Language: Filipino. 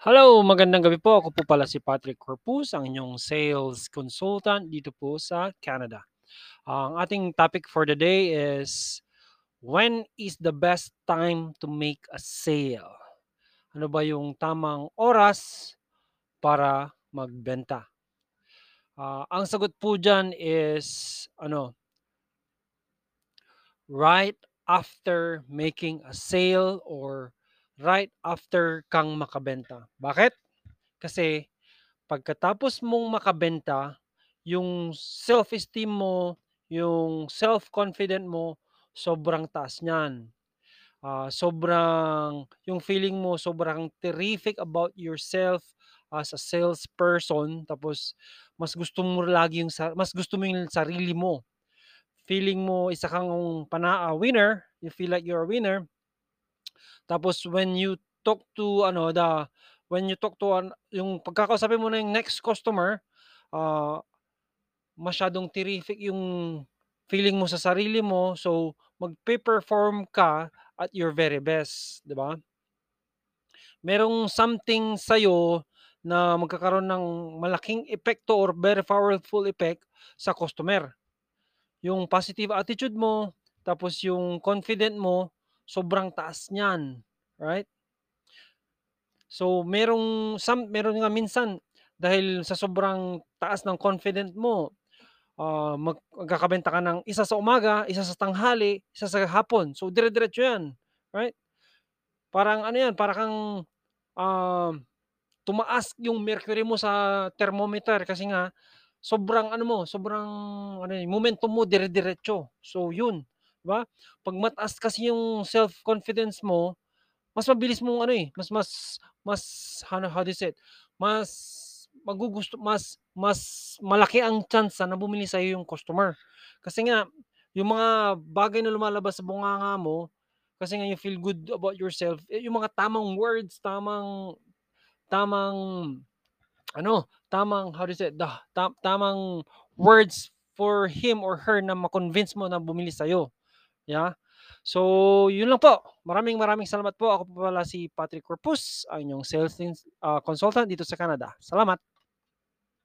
Hello, magandang gabi po. Ako po pala si Patrick Corpus, ang inyong sales consultant dito po sa Canada. Ang ating topic for the day is when is the best time to make a sale? Ano ba yung tamang oras para magbenta? Ah, ang sagot po dyan is ano right after making a sale or right after kang makabenta. Bakit? Kasi pagkatapos mong makabenta, yung self-esteem mo, yung self-confident mo, sobrang taas niyan. Ah, sobrang yung feeling mo sobrang terrific about yourself as a salesperson tapos mas gusto mo lagi yung mas gusto mo yung sarili mo. Feeling mo isa kang pana ah, winner, you feel like you're a winner. Tapos when you talk to ano, the when you talk to an yung pagkakausapin mo na yung next customer, ah, masyadong terrific yung feeling mo sa sarili mo, so magpe-perform ka at your very best, 'di ba? Merong something sa'yo na magkakaroon ng malaking epekto or very powerful effect sa customer. Yung positive attitude mo, tapos yung confident mo, sobrang taas niyan, right? So merong some meron nga minsan dahil sa sobrang taas ng confident mo, mag magkakabenta ka ng isa sa umaga, isa sa tanghali, isa sa hapon. So dire-diretso 'yan, right? Parang ano 'yan, para kang, um, tumaas yung mercury mo sa thermometer kasi nga sobrang ano mo, sobrang ano, eh, momentum mo dire-diretso. So yun, 'di ba? 'Pag mataas kasi yung self-confidence mo, mas mabilis mong ano, eh, mas mas mas ano, how do say it, mas magugusto mas mas malaki ang tsansa na bumili sa'yo yung customer. Kasi nga yung mga bagay na lumalabas sa bunganga mo, kasi nga you feel good about yourself, eh, yung mga tamang words, tamang tamang ano, tamang how do you say it, the ta tamang words for him or her na ma-convince mo na bumili sa'yo, yeah. So, yun lang po. Maraming maraming salamat po. Ako po pala si Patrick Corpus, ang inyong sales ah, consultant dito sa Canada. Salamat.